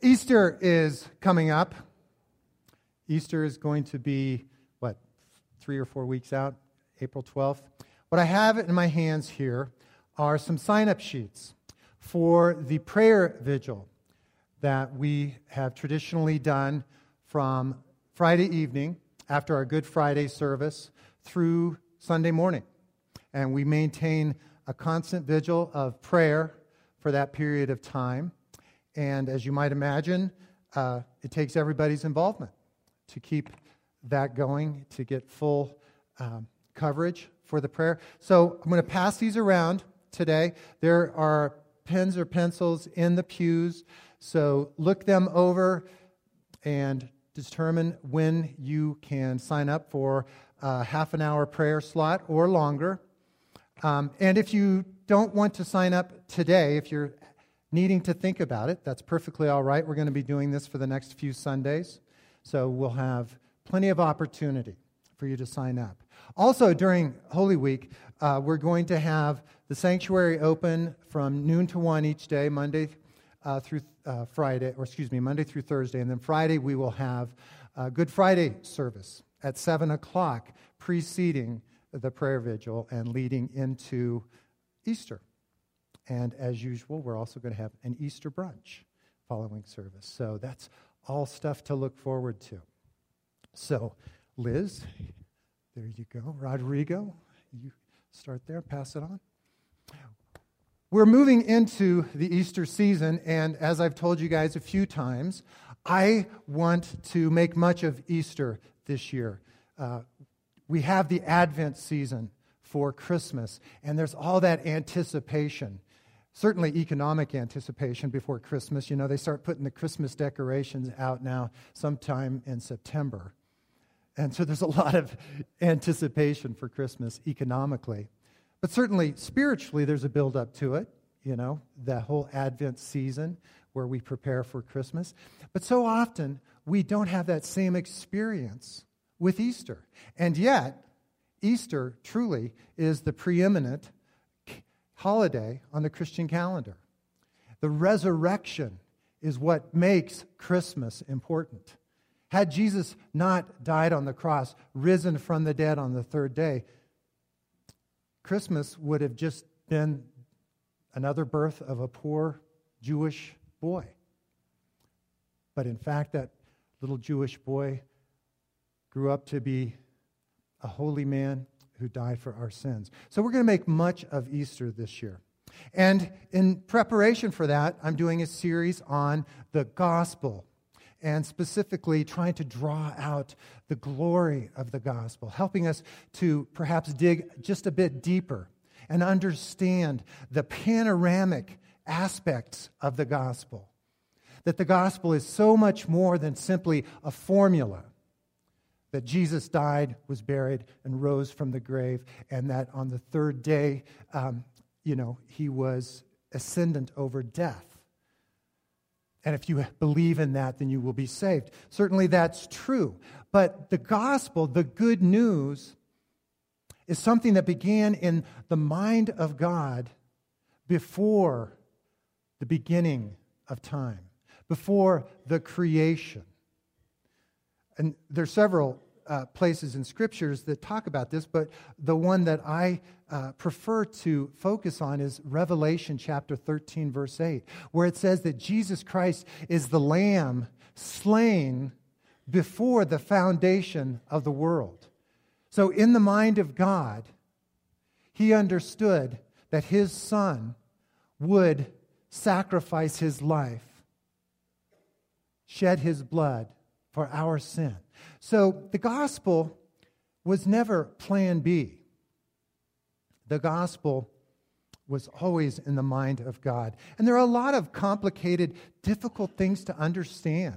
Easter is coming up. Easter is going to be, what, three or four weeks out, April 12th. What I have in my hands here are some sign up sheets for the prayer vigil that we have traditionally done from Friday evening after our Good Friday service through Sunday morning. And we maintain a constant vigil of prayer for that period of time. And as you might imagine, uh, it takes everybody's involvement to keep that going, to get full um, coverage for the prayer. So I'm going to pass these around today. There are pens or pencils in the pews, so look them over and determine when you can sign up for a half an hour prayer slot or longer. Um, and if you don't want to sign up today, if you're needing to think about it, that's perfectly all right. We're going to be doing this for the next few Sundays. So we'll have plenty of opportunity for you to sign up. Also, during Holy Week, uh, we're going to have the sanctuary open from noon to 1 each day, Monday uh, through uh, Friday, or excuse me, Monday through Thursday. And then Friday, we will have Good Friday service at 7 o'clock, preceding the prayer vigil and leading into Easter. And as usual, we're also going to have an Easter brunch following service. So that's all stuff to look forward to. So, Liz, there you go. Rodrigo, you start there, pass it on. We're moving into the Easter season, and as I've told you guys a few times, I want to make much of Easter this year. Uh, we have the Advent season for Christmas, and there's all that anticipation certainly economic anticipation before Christmas. You know, they start putting the Christmas decorations out now sometime in September. And so there's a lot of anticipation for Christmas economically. But certainly spiritually, there's a build up to it, you know, the whole Advent season where we prepare for Christmas. But so often, we don't have that same experience with Easter. And yet, Easter truly is the preeminent holiday on the Christian calendar. The resurrection is what makes Christmas important. Had Jesus not died on the cross, risen from the dead on the third day, Christmas would have just been another birth of a poor Jewish boy. But in fact, that little Jewish boy grew up to be a holy man who died for our sins. So we're going to make much of Easter this year. And in preparation for that, I'm doing a series on the gospel and specifically trying to draw out the glory of the gospel, helping us to perhaps dig just a bit deeper and understand the panoramic aspects of the gospel. That the gospel is so much more than simply a formula that Jesus died, was buried, and rose from the grave, and that on the third day, um, you know, he was ascendant over death. And if you believe in that, then you will be saved. Certainly that's true. But the gospel, the good news, is something that began in the mind of God before the beginning of time, before the creation. And there's several uh, places in scriptures that talk about this, but the one that I uh, prefer to focus on is Revelation chapter 13, verse 8, where it says that Jesus Christ is the Lamb slain before the foundation of the world. So, in the mind of God, he understood that his son would sacrifice his life, shed his blood for our sin. So the gospel was never plan B. The gospel was always in the mind of God. And there are a lot of complicated, difficult things to understand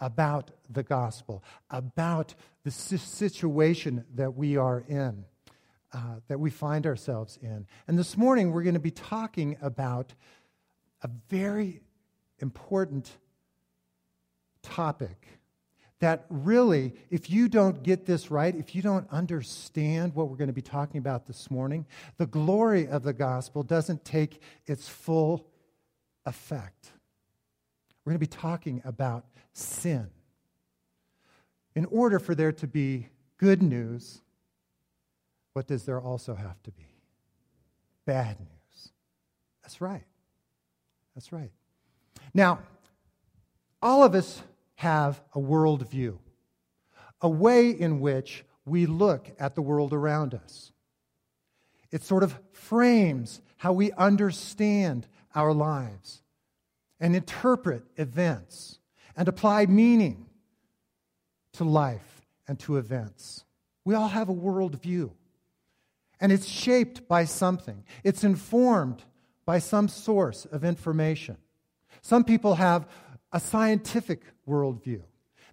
about the gospel, about the situation that we are in, uh, that we find ourselves in. And this morning, we're going to be talking about a very important topic that really, if you don't get this right, if you don't understand what we're going to be talking about this morning, the glory of the gospel doesn't take its full effect. We're going to be talking about sin. In order for there to be good news, what does there also have to be? Bad news. That's right. That's right. Now, all of us have a worldview, a way in which we look at the world around us. It sort of frames how we understand our lives and interpret events and apply meaning to life and to events. We all have a worldview. And it's shaped by something, it's informed by some source of information. Some people have a scientific worldview.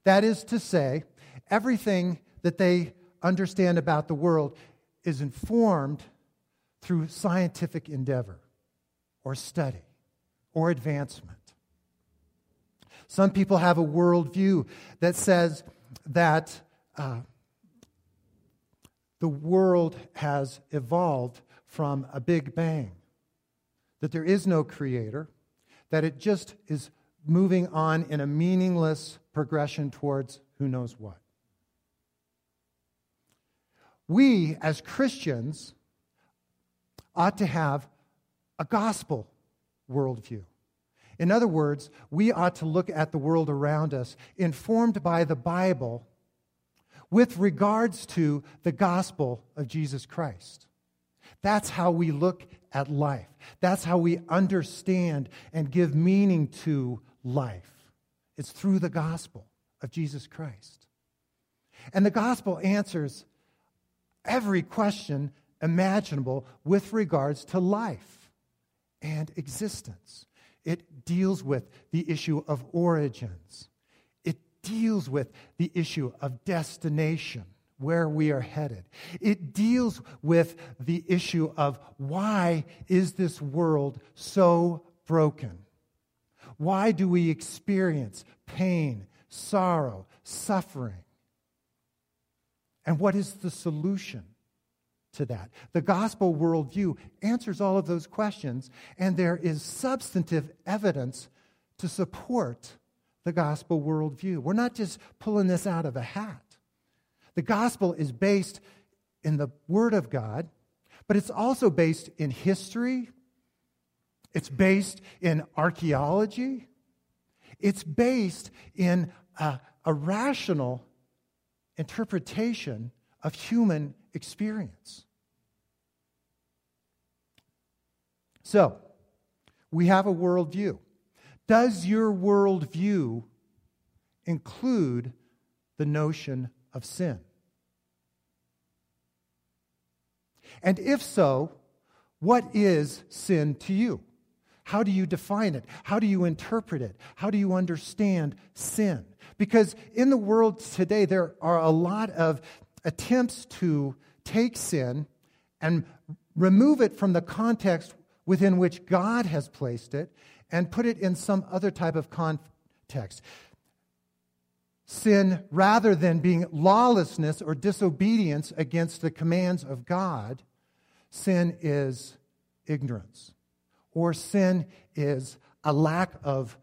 That is to say, everything that they understand about the world is informed through scientific endeavor or study or advancement. Some people have a worldview that says that uh, the world has evolved from a big bang, that there is no creator, that it just is moving on in a meaningless progression towards who knows what. We, as Christians, ought to have a gospel worldview. In other words, we ought to look at the world around us informed by the Bible with regards to the gospel of Jesus Christ. That's how we look at life. That's how we understand and give meaning to life. It's through the gospel of Jesus Christ. And the gospel answers every question imaginable with regards to life and existence. It deals with the issue of origins. It deals with the issue of destination, where we are headed. It deals with the issue of why is this world so broken? Why do we experience pain, sorrow, suffering? And what is the solution? to that. The gospel worldview answers all of those questions, and there is substantive evidence to support the gospel worldview. We're not just pulling this out of a hat. The gospel is based in the Word of God, but it's also based in history, it's based in archaeology, it's based in a, a rational interpretation of human experience. So, we have a worldview. Does your worldview include the notion of sin? And if so, what is sin to you? How do you define it? How do you interpret it? How do you understand sin? Because in the world today, there are a lot of attempts to take sin and remove it from the context within which God has placed it and put it in some other type of context. Sin, rather than being lawlessness or disobedience against the commands of God, sin is ignorance. Or sin is a lack of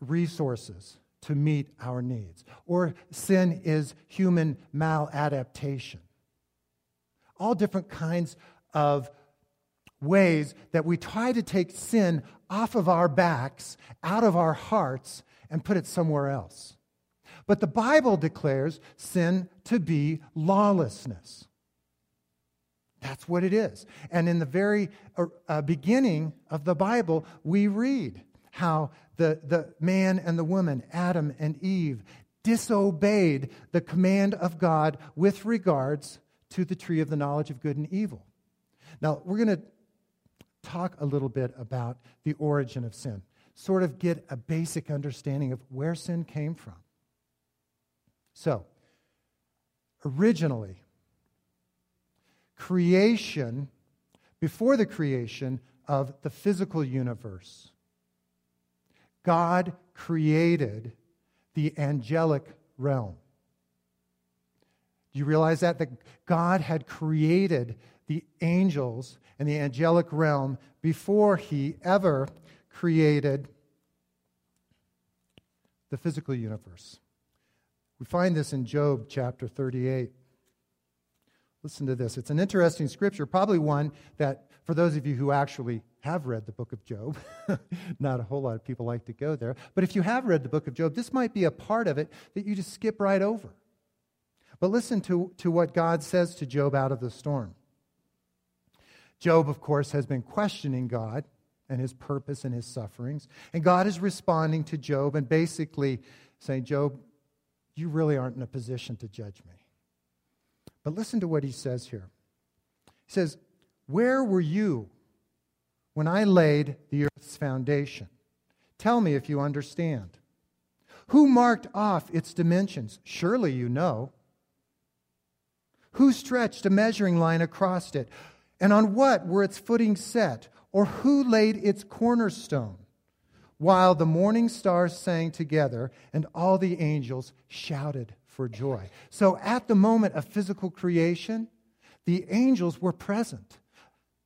resources to meet our needs. Or sin is human maladaptation. All different kinds of ways that we try to take sin off of our backs, out of our hearts, and put it somewhere else. But the Bible declares sin to be lawlessness. That's what it is. And in the very uh, uh beginning of the Bible, we read how the, the man and the woman, Adam and Eve, disobeyed the command of God with regards to the tree of the knowledge of good and evil. Now, we're going to talk a little bit about the origin of sin, sort of get a basic understanding of where sin came from. So, originally, creation, before the creation of the physical universe, God created the angelic realm. Do you realize that? That God had created the angels and the angelic realm before he ever created the physical universe. We find this in Job chapter 38. Listen to this. It's an interesting scripture, probably one that, for those of you who actually have read the book of Job, not a whole lot of people like to go there, but if you have read the book of Job, this might be a part of it that you just skip right over. But listen to, to what God says to Job out of the storm. Job, of course, has been questioning God and his purpose and his sufferings. And God is responding to Job and basically saying, Job, you really aren't in a position to judge me. But listen to what he says here. He says, Where were you when I laid the earth's foundation? Tell me if you understand. Who marked off its dimensions? Surely you know. Who stretched a measuring line across it? And on what were its footings set? Or who laid its cornerstone? While the morning stars sang together and all the angels shouted for joy. So at the moment of physical creation, the angels were present.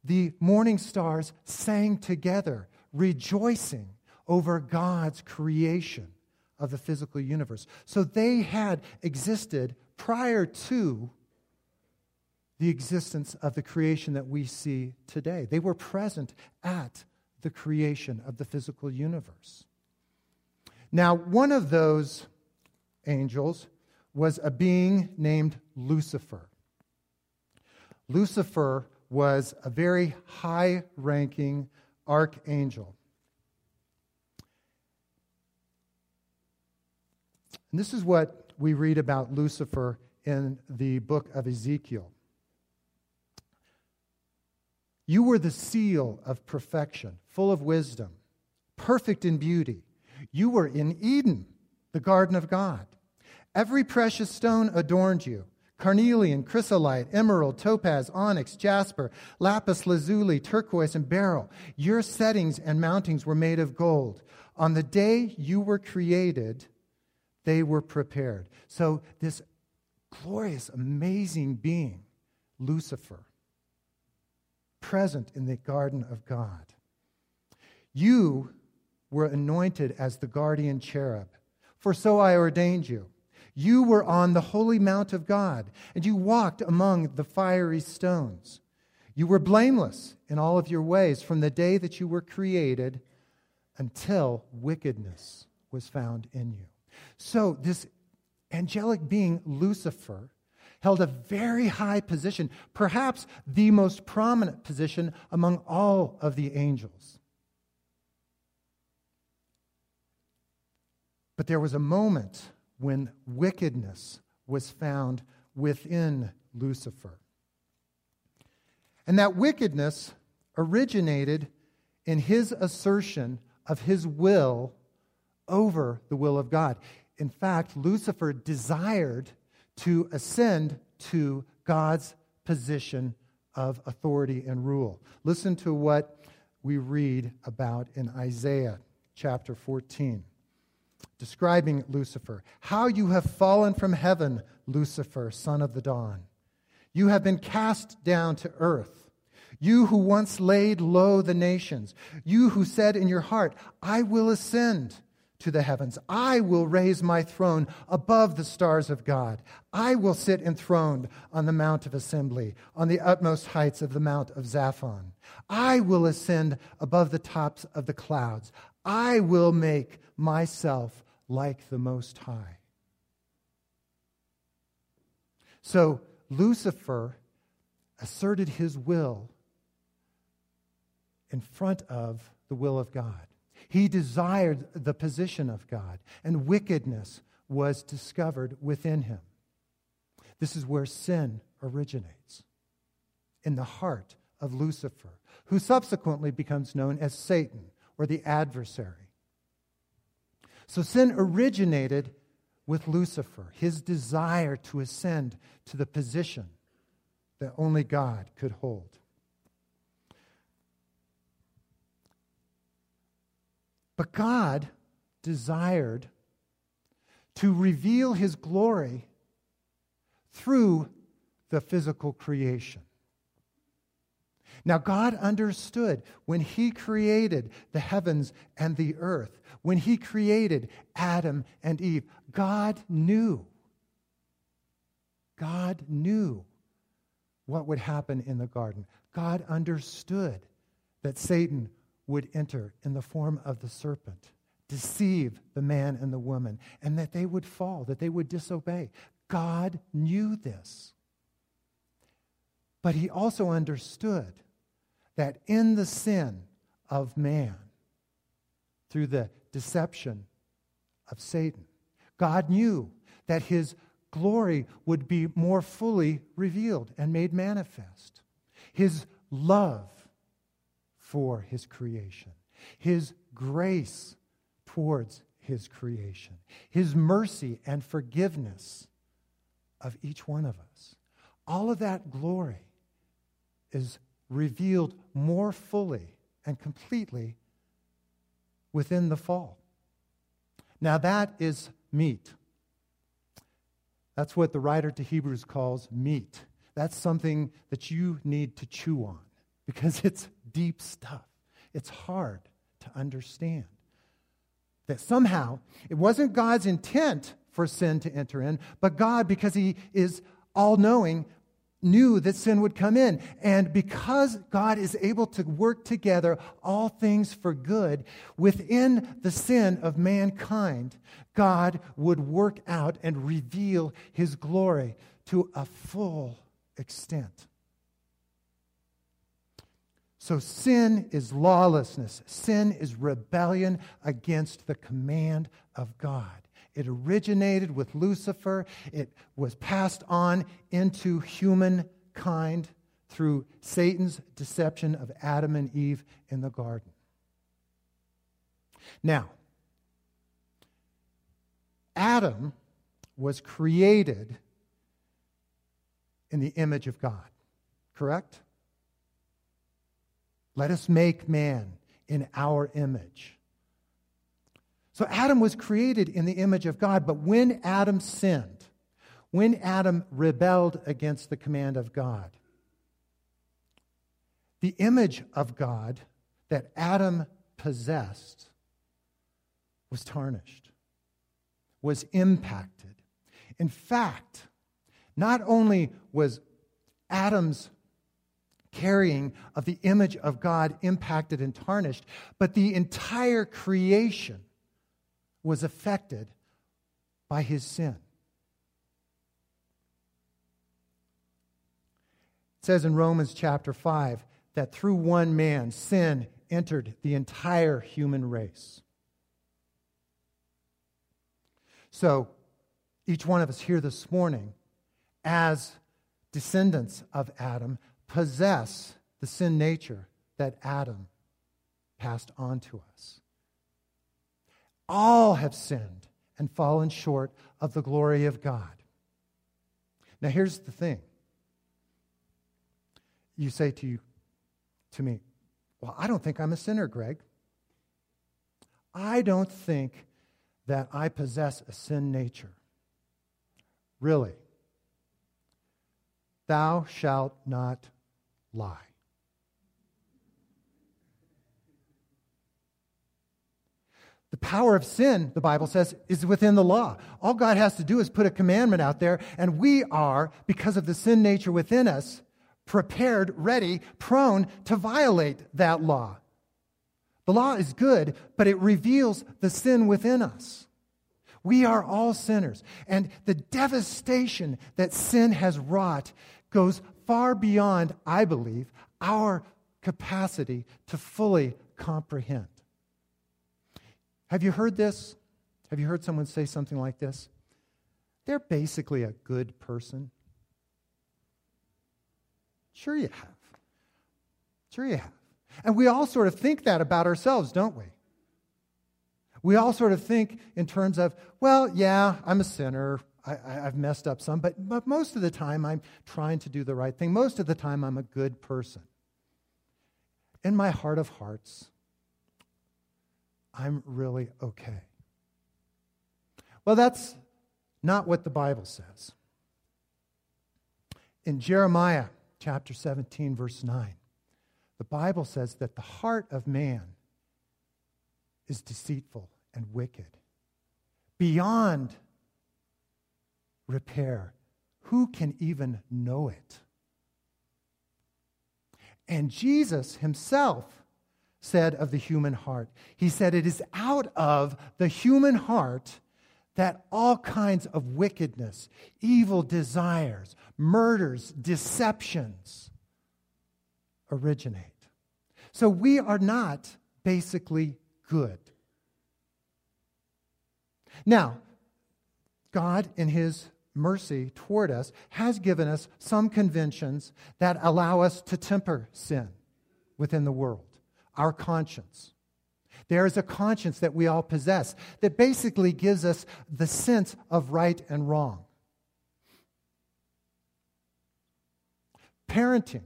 The morning stars sang together, rejoicing over God's creation of the physical universe. So they had existed prior to the existence of the creation that we see today. They were present at the creation of the physical universe. Now, one of those angels was a being named Lucifer. Lucifer was a very high ranking archangel. And this is what we read about Lucifer in the book of Ezekiel. You were the seal of perfection, full of wisdom, perfect in beauty. You were in Eden, the garden of God. Every precious stone adorned you carnelian, chrysolite, emerald, topaz, onyx, jasper, lapis lazuli, turquoise, and beryl. Your settings and mountings were made of gold. On the day you were created, they were prepared. So, this glorious, amazing being, Lucifer, present in the garden of God. You were anointed as the guardian cherub, for so I ordained you. You were on the holy mount of God, and you walked among the fiery stones. You were blameless in all of your ways from the day that you were created until wickedness was found in you. So, this angelic being, Lucifer, held a very high position, perhaps the most prominent position among all of the angels. But there was a moment when wickedness was found within Lucifer. And that wickedness originated in his assertion of his will over the will of God. In fact, Lucifer desired to ascend to God's position of authority and rule. Listen to what we read about in Isaiah chapter 14, describing Lucifer. How you have fallen from heaven, Lucifer, son of the dawn. You have been cast down to earth. You who once laid low the nations, you who said in your heart, I will ascend to the heavens. I will raise my throne above the stars of God. I will sit enthroned on the Mount of Assembly, on the utmost heights of the Mount of Zaphon. I will ascend above the tops of the clouds. I will make myself like the Most High. So Lucifer asserted his will in front of the will of God. He desired the position of God, and wickedness was discovered within him. This is where sin originates in the heart of Lucifer, who subsequently becomes known as Satan or the adversary. So sin originated with Lucifer, his desire to ascend to the position that only God could hold. But God desired to reveal his glory through the physical creation. Now, God understood when He created the heavens and the earth, when He created Adam and Eve, God knew. God knew what would happen in the garden. God understood that Satan would enter in the form of the serpent, deceive the man and the woman, and that they would fall, that they would disobey. God knew this. But he also understood that in the sin of man, through the deception of Satan, God knew that his glory would be more fully revealed and made manifest. His love for his creation, his grace towards his creation, his mercy and forgiveness of each one of us. All of that glory is revealed more fully and completely within the fall. Now, that is meat. That's what the writer to Hebrews calls meat. That's something that you need to chew on because it's deep stuff. It's hard to understand. That somehow it wasn't God's intent for sin to enter in, but God, because He is all knowing, knew that sin would come in. And because God is able to work together all things for good, within the sin of mankind, God would work out and reveal his glory to a full extent. So, sin is lawlessness. Sin is rebellion against the command of God. It originated with Lucifer. It was passed on into humankind through Satan's deception of Adam and Eve in the garden. Now, Adam was created in the image of God, correct? Let us make man in our image. So Adam was created in the image of God, but when Adam sinned, when Adam rebelled against the command of God, the image of God that Adam possessed was tarnished, was impacted. In fact, not only was Adam's carrying of the image of God impacted and tarnished, but the entire creation was affected by his sin. It says in Romans chapter 5 that through one man, sin entered the entire human race. So, each one of us here this morning, as descendants of Adam, possess the sin nature that Adam passed on to us. All have sinned and fallen short of the glory of God. Now, here's the thing. You say to, you, to me, Well, I don't think I'm a sinner, Greg. I don't think that I possess a sin nature. Really. Thou shalt not lie. The power of sin, the Bible says, is within the law. All God has to do is put a commandment out there, and we are, because of the sin nature within us, prepared, ready, prone to violate that law. The law is good, but it reveals the sin within us. We are all sinners, and the devastation that sin has wrought goes far beyond, I believe, our capacity to fully comprehend. Have you heard this? Have you heard someone say something like this? They're basically a good person. Sure, you have. Sure, you have. And we all sort of think that about ourselves, don't we? We all sort of think in terms of, well, yeah, I'm a sinner. I, have messed up some, but, but most of the time I'm trying to do the right thing. Most of the time I'm a good person. In my heart of hearts, I'm really okay. Well, that's not what the Bible says. In Jeremiah chapter 17, verse 9, The Bible says that the heart of man is deceitful and wicked, beyond repair. Who can even know it? And Jesus himself said of the human heart, He said, It is out of the human heart that all kinds of wickedness, evil desires, murders, deceptions originate. So we are not basically good. Now, God, in His mercy toward us, has given us some conventions that allow us to temper sin within the world, our conscience. There is a conscience that we all possess that basically gives us the sense of right and wrong. Parenting,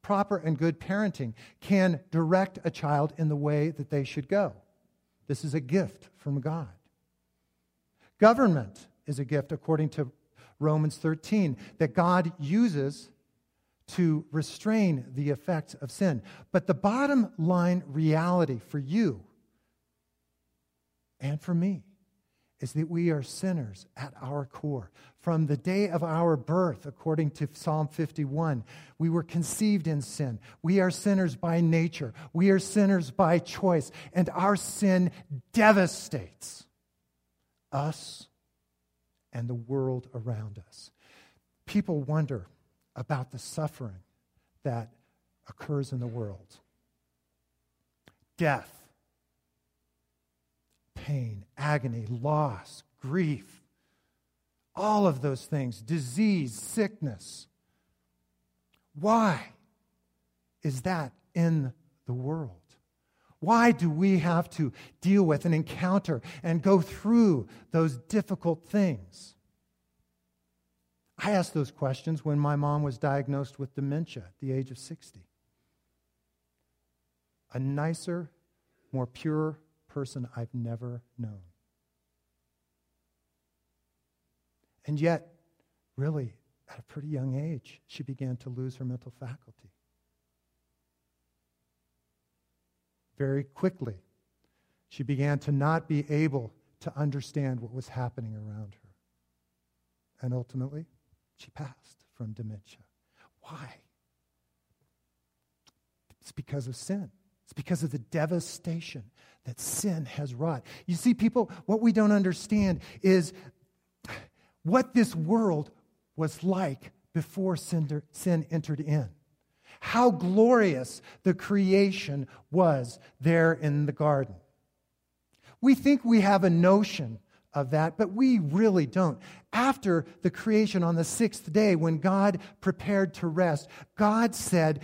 proper and good parenting, can direct a child in the way that they should go. This is a gift from God. Government is a gift, according to Romans 13, that God uses to restrain the effects of sin. But the bottom line reality for you and for me is that we are sinners at our core. From the day of our birth, according to Psalm 51, we were conceived in sin. We are sinners by nature. We are sinners by choice. And our sin devastates us and the world around us. People wonder about the suffering that occurs in the world death, pain, agony, loss, grief, all of those things, disease, sickness. Why is that in the world? Why do we have to deal with and encounter and go through those difficult things? I asked those questions when my mom was diagnosed with dementia at the age of 60. A nicer, more pure person I've never known. And yet, really, at a pretty young age, she began to lose her mental faculty. Very quickly, she began to not be able to understand what was happening around her. And ultimately, she passed from dementia. Why? It's because of sin. It's because of the devastation that sin has wrought. You see, people, what we don't understand is what this world was like before sin, entered in. How glorious the creation was there in the garden. We think we have a notion of that, but we really don't. After the creation on the sixth day, when God prepared to rest, God said,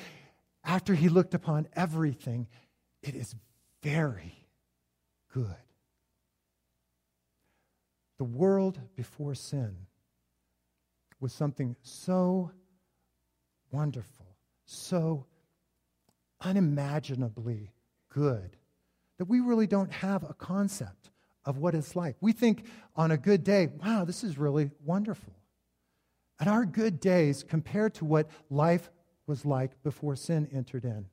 after he looked upon everything, it is very good. The world before sin was something so wonderful, so unimaginably good, that we really don't have a concept of what it's like. We think on a good day, wow, this is really wonderful. And our good days compared to what life was like before sin entered in,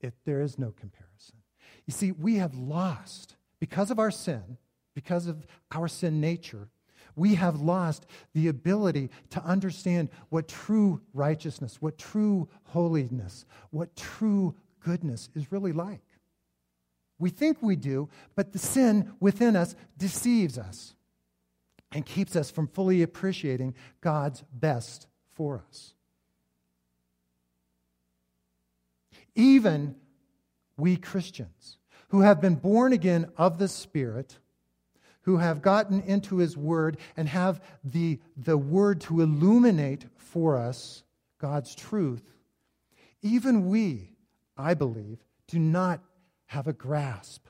it, there is no comparison. You see, we have lost, because of our sin, because of our sin nature, we have lost the ability to understand what true righteousness, what true holiness, what true goodness is really like. We think we do, but the sin within us deceives us and keeps us from fully appreciating God's best for us. Even we Christians who have been born again of the Spirit, who have gotten into His Word and have the, the Word to illuminate for us God's truth, even we, I believe, do not have a grasp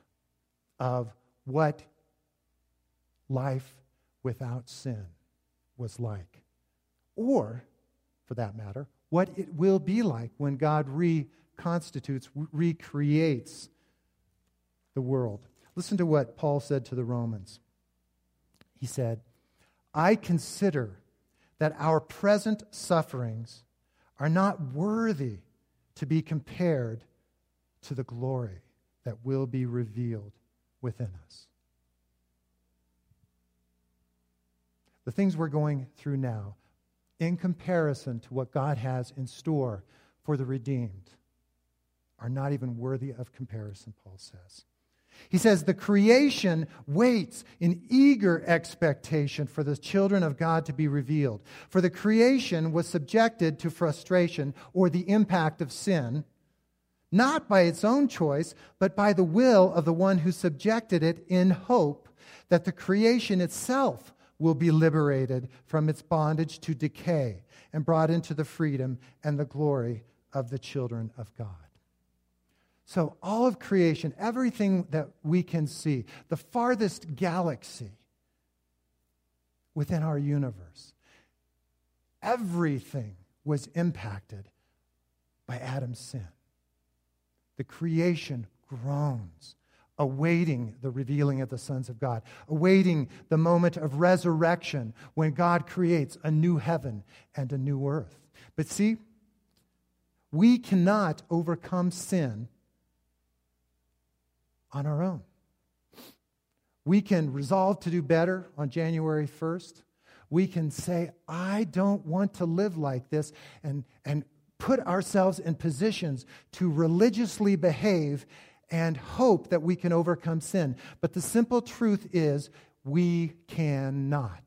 of what life without sin was like. Or, for that matter, what it will be like when God reconstitutes, recreates the world. Listen to what Paul said to the Romans. He said, I consider that our present sufferings are not worthy to be compared to the glory that will be revealed within us. The things we're going through now, in comparison to what God has in store for the redeemed, are not even worthy of comparison, Paul says. He says, The creation waits in eager expectation for the children of God to be revealed. For the creation was subjected to frustration or the impact of sin, not by its own choice, but by the will of the one who subjected it in hope that the creation itself will be liberated from its bondage to decay and brought into the freedom and the glory of the children of God. So, all of creation, everything that we can see, the farthest galaxy within our universe, everything was impacted by Adam's sin. The creation groans, awaiting the revealing of the sons of God, awaiting the moment of resurrection when God creates a new heaven and a new earth. But see, we cannot overcome sin on our own. We can resolve to do better on January 1st. We can say, I don't want to live like this, and, and put ourselves in positions to religiously behave and hope that we can overcome sin. But the simple truth is, we cannot.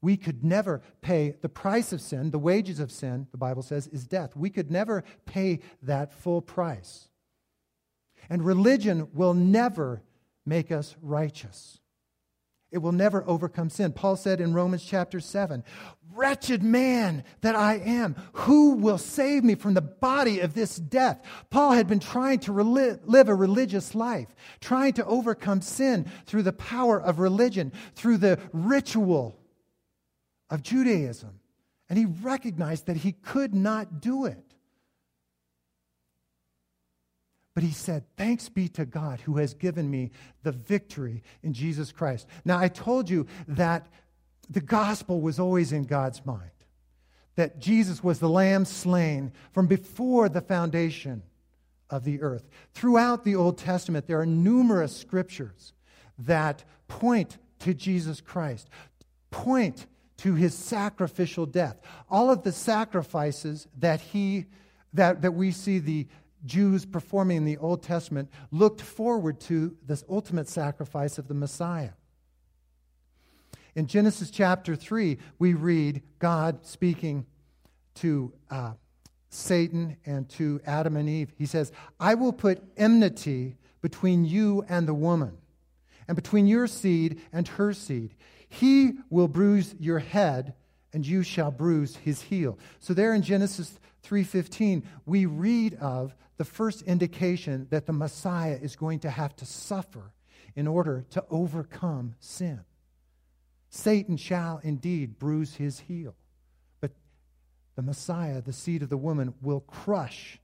We could never pay the price of sin, the wages of sin, the Bible says, is death. We could never pay that full price. And religion will never make us righteous. It will never overcome sin. Paul said in Romans chapter 7 Wretched man that I am, who will save me from the body of this death? Paul had been trying to live a religious life, trying to overcome sin through the power of religion, through the ritual of Judaism. And he recognized that he could not do it. But he said, Thanks be to God who has given me the victory in Jesus Christ. Now, I told you that the gospel was always in God's mind, that Jesus was the lamb slain from before the foundation of the earth. Throughout the Old Testament, there are numerous scriptures that point to Jesus Christ, point to his sacrificial death. All of the sacrifices that he that, that we see the Jews performing in the Old Testament looked forward to this ultimate sacrifice of the Messiah. In Genesis chapter 3, we read God speaking to uh, Satan and to Adam and Eve. He says, I will put enmity between you and the woman, and between your seed and her seed. He will bruise your head, and you shall bruise his heel. So there in Genesis 3:15, we read of the first indication that the Messiah is going to have to suffer in order to overcome sin. Satan shall indeed bruise his heel, but the Messiah, the seed of the woman, will crush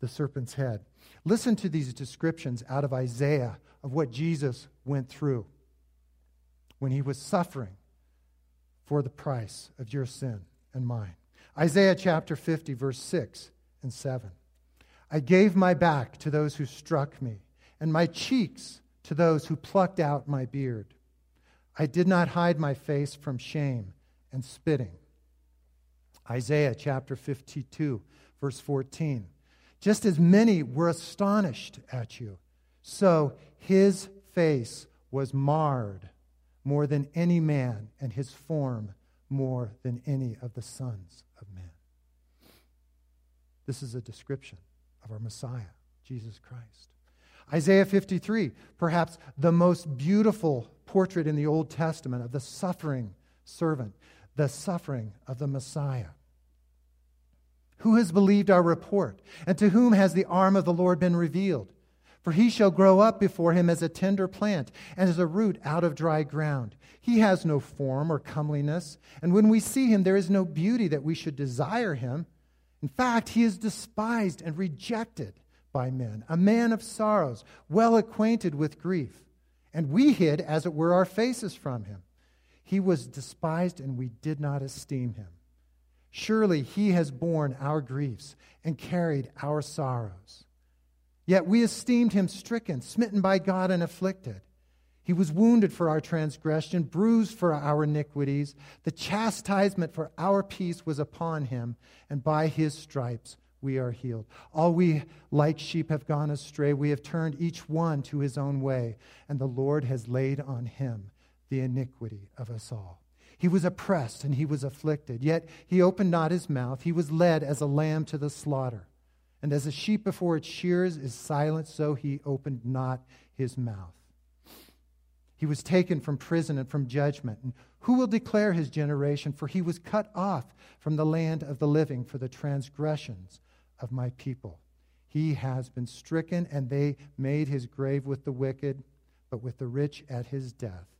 the serpent's head. Listen to these descriptions out of Isaiah of what Jesus went through when he was suffering for the price of your sin and mine. Isaiah chapter 50, verse 6 and 7. I gave my back to those who struck me, and my cheeks to those who plucked out my beard. I did not hide my face from shame and spitting. Isaiah chapter 52, verse 14. Just as many were astonished at you, so his face was marred more than any man, and his form more than any of the sons of men. This is a description of our Messiah, Jesus Christ. Isaiah 53, perhaps the most beautiful portrait in the Old Testament of the suffering servant, the suffering of the Messiah. Who has believed our report? And to whom has the arm of the Lord been revealed? For he shall grow up before him as a tender plant and as a root out of dry ground. He has no form or comeliness, and when we see him, there is no beauty that we should desire him. In fact, he is despised and rejected by men, a man of sorrows, well acquainted with grief. And we hid, as it were, our faces from him. He was despised, and we did not esteem him. Surely he has borne our griefs and carried our sorrows. Yet we esteemed him stricken, smitten by God, and afflicted. He was wounded for our transgression, bruised for our iniquities. The chastisement for our peace was upon him, and by his stripes we are healed. All we, like sheep, have gone astray. We have turned each one to his own way, and the Lord has laid on him the iniquity of us all. He was oppressed and he was afflicted, yet he opened not his mouth. He was led as a lamb to the slaughter. And as a sheep before its shears is silent, so he opened not his mouth. He was taken from prison and from judgment. And who will declare his generation? For he was cut off from the land of the living for the transgressions of my people. He has been stricken, and they made his grave with the wicked, but with the rich at his death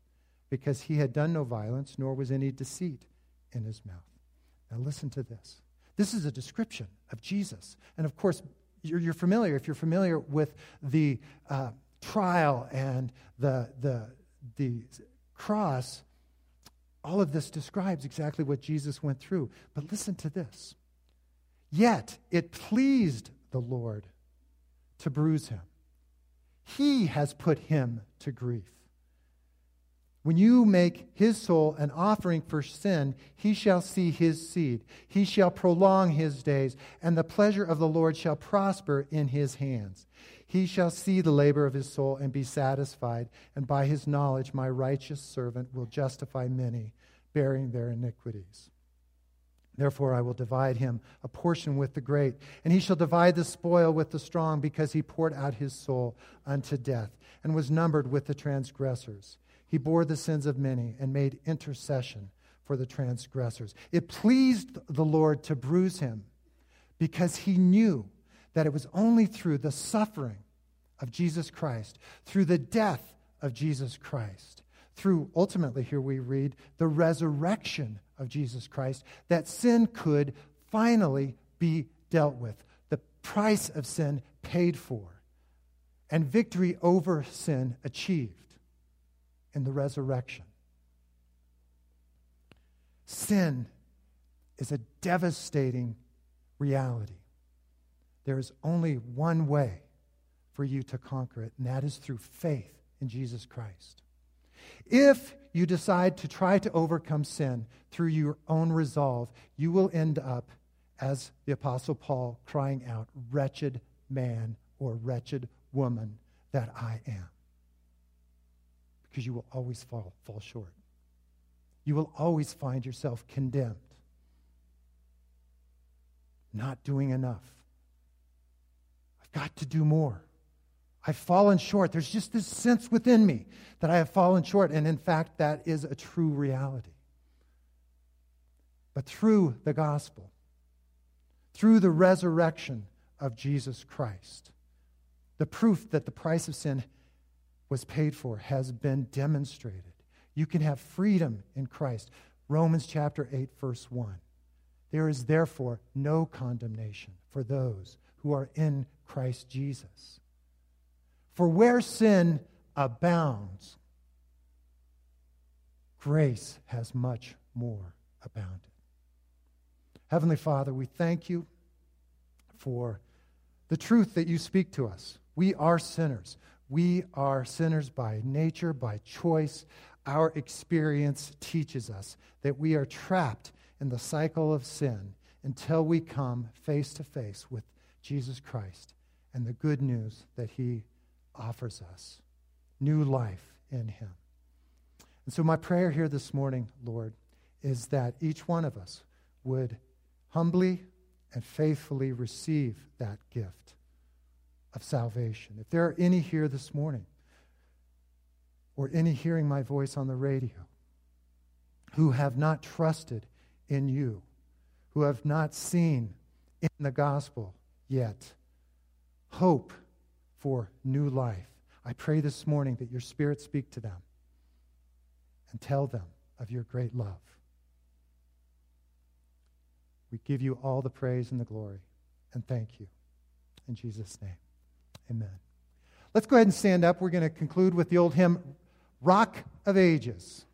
because he had done no violence, nor was any deceit in his mouth. Now, listen to this. This is a description of Jesus. And of course, you're, you're familiar, if you're familiar with the uh, trial and the, the, the cross, all of this describes exactly what Jesus went through. But listen to this. Yet it pleased the Lord to bruise him, he has put him to grief. When you make his soul an offering for sin, he shall see his seed. He shall prolong his days, and the pleasure of the Lord shall prosper in his hands. He shall see the labor of his soul and be satisfied, and by his knowledge my righteous servant will justify many, bearing their iniquities. Therefore, I will divide him a portion with the great, and he shall divide the spoil with the strong, because he poured out his soul unto death, and was numbered with the transgressors. He bore the sins of many and made intercession for the transgressors. It pleased the Lord to bruise him because he knew that it was only through the suffering of Jesus Christ, through the death of Jesus Christ, through ultimately, here we read, the resurrection of Jesus Christ, that sin could finally be dealt with. The price of sin paid for, and victory over sin achieved in the resurrection. Sin is a devastating reality. There is only one way for you to conquer it, and that is through faith in Jesus Christ. If you decide to try to overcome sin through your own resolve, you will end up, as the Apostle Paul, crying out, Wretched man or wretched woman that I am because you will always fall, fall short. You will always find yourself condemned, not doing enough. I've got to do more. I've fallen short. There's just this sense within me that I have fallen short. And in fact, that is a true reality. But through the gospel, through the resurrection of Jesus Christ, the proof that the price of sin was paid for has been demonstrated. You can have freedom in Christ. Romans chapter 8, verse 1. There is therefore no condemnation for those who are in Christ Jesus. For where sin abounds, grace has much more abounded. Heavenly Father, we thank you for the truth that you speak to us. We are sinners. We are sinners by nature, by choice. Our experience teaches us that we are trapped in the cycle of sin until we come face to face with Jesus Christ and the good news that he offers us new life in him. And so, my prayer here this morning, Lord, is that each one of us would humbly and faithfully receive that gift of salvation. If there are any here this morning, or any hearing my voice on the radio, who have not trusted in you, who have not seen in the gospel yet hope for new life, I pray this morning that your Spirit speak to them and tell them of your great love. We give you all the praise and the glory, and thank you. In Jesus' name. Amen. Let's go ahead and stand up. We're going to conclude with the old hymn, Rock of Ages.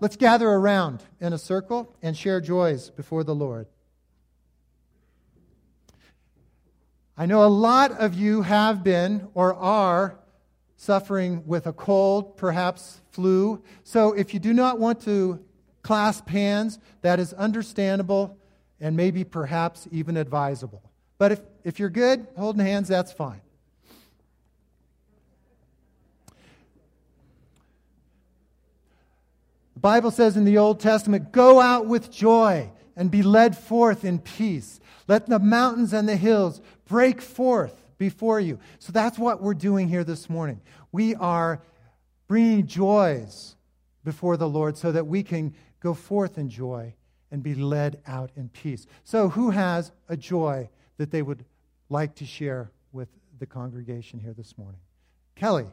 Let's gather around in a circle and share joys before the Lord. I know a lot of you have been or are suffering with a cold, perhaps flu. So if you do not want to clasp hands, that is understandable and maybe perhaps even advisable. But if, if you're good holding hands, that's fine. The Bible says in the Old Testament, go out with joy and be led forth in peace. Let the mountains and the hills break forth before you. So that's what we're doing here this morning. We are bringing joys before the Lord so that we can go forth in joy and be led out in peace. So, who has a joy that they would like to share with the congregation here this morning? Kelly.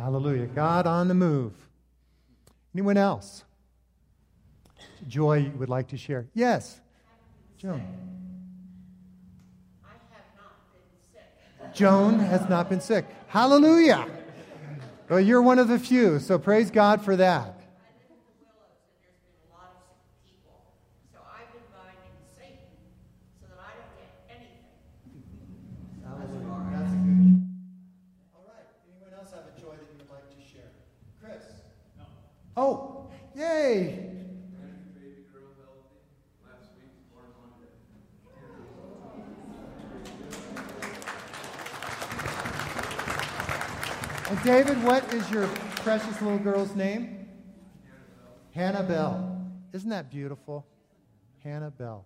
Hallelujah. God on the move. Anyone else? Joy you would like to share? Yes. Joan. I have not been sick. Joan has not been sick. Hallelujah. Well, you're one of the few, so praise God for that. Oh, yay! And David, what is your precious little girl's name? Hannah Bell. Isn't that beautiful? Hannah Bell.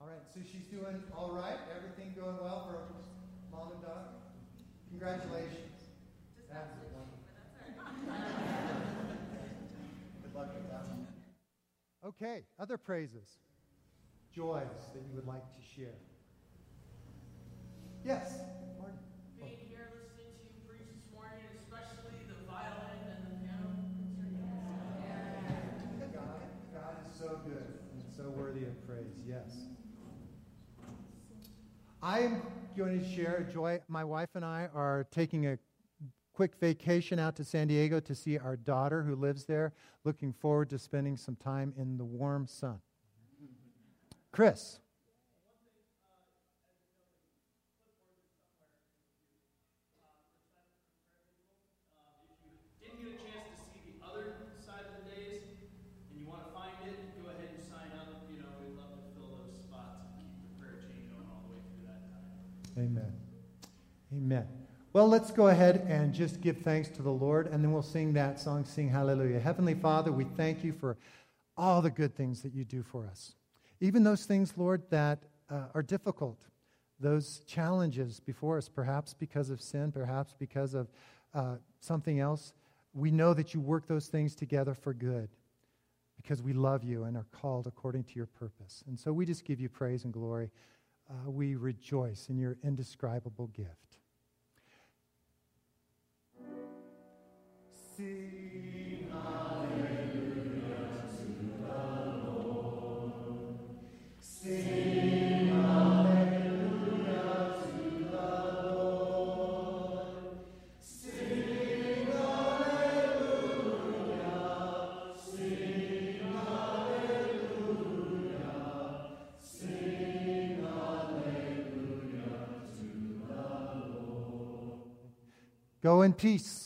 All right, so she's doing all right. Everything going well for her mom and dad. Congratulations. Okay, other praises, joys that you would like to share. Yes, Martin. Being here listening to you preach this morning, especially the violin and the piano. God, God is so good and so worthy of praise, yes. I'm going to share a joy. My wife and I are taking a quick vacation out to San Diego to see our daughter who lives there. Looking forward to spending some time in the warm sun. Chris. Well, let's go ahead and just give thanks to the Lord, and then we'll sing that song, Sing Hallelujah. Heavenly Father, we thank you for all the good things that you do for us. Even those things, Lord, that uh, are difficult, those challenges before us, perhaps because of sin, perhaps because of uh, something else. We know that you work those things together for good because we love you and are called according to your purpose. And so we just give you praise and glory. Uh, we rejoice in your indescribable gift. Sing to the Lord. Sing to the Lord. Sing. Sing. Sing to the Lord. Go in peace.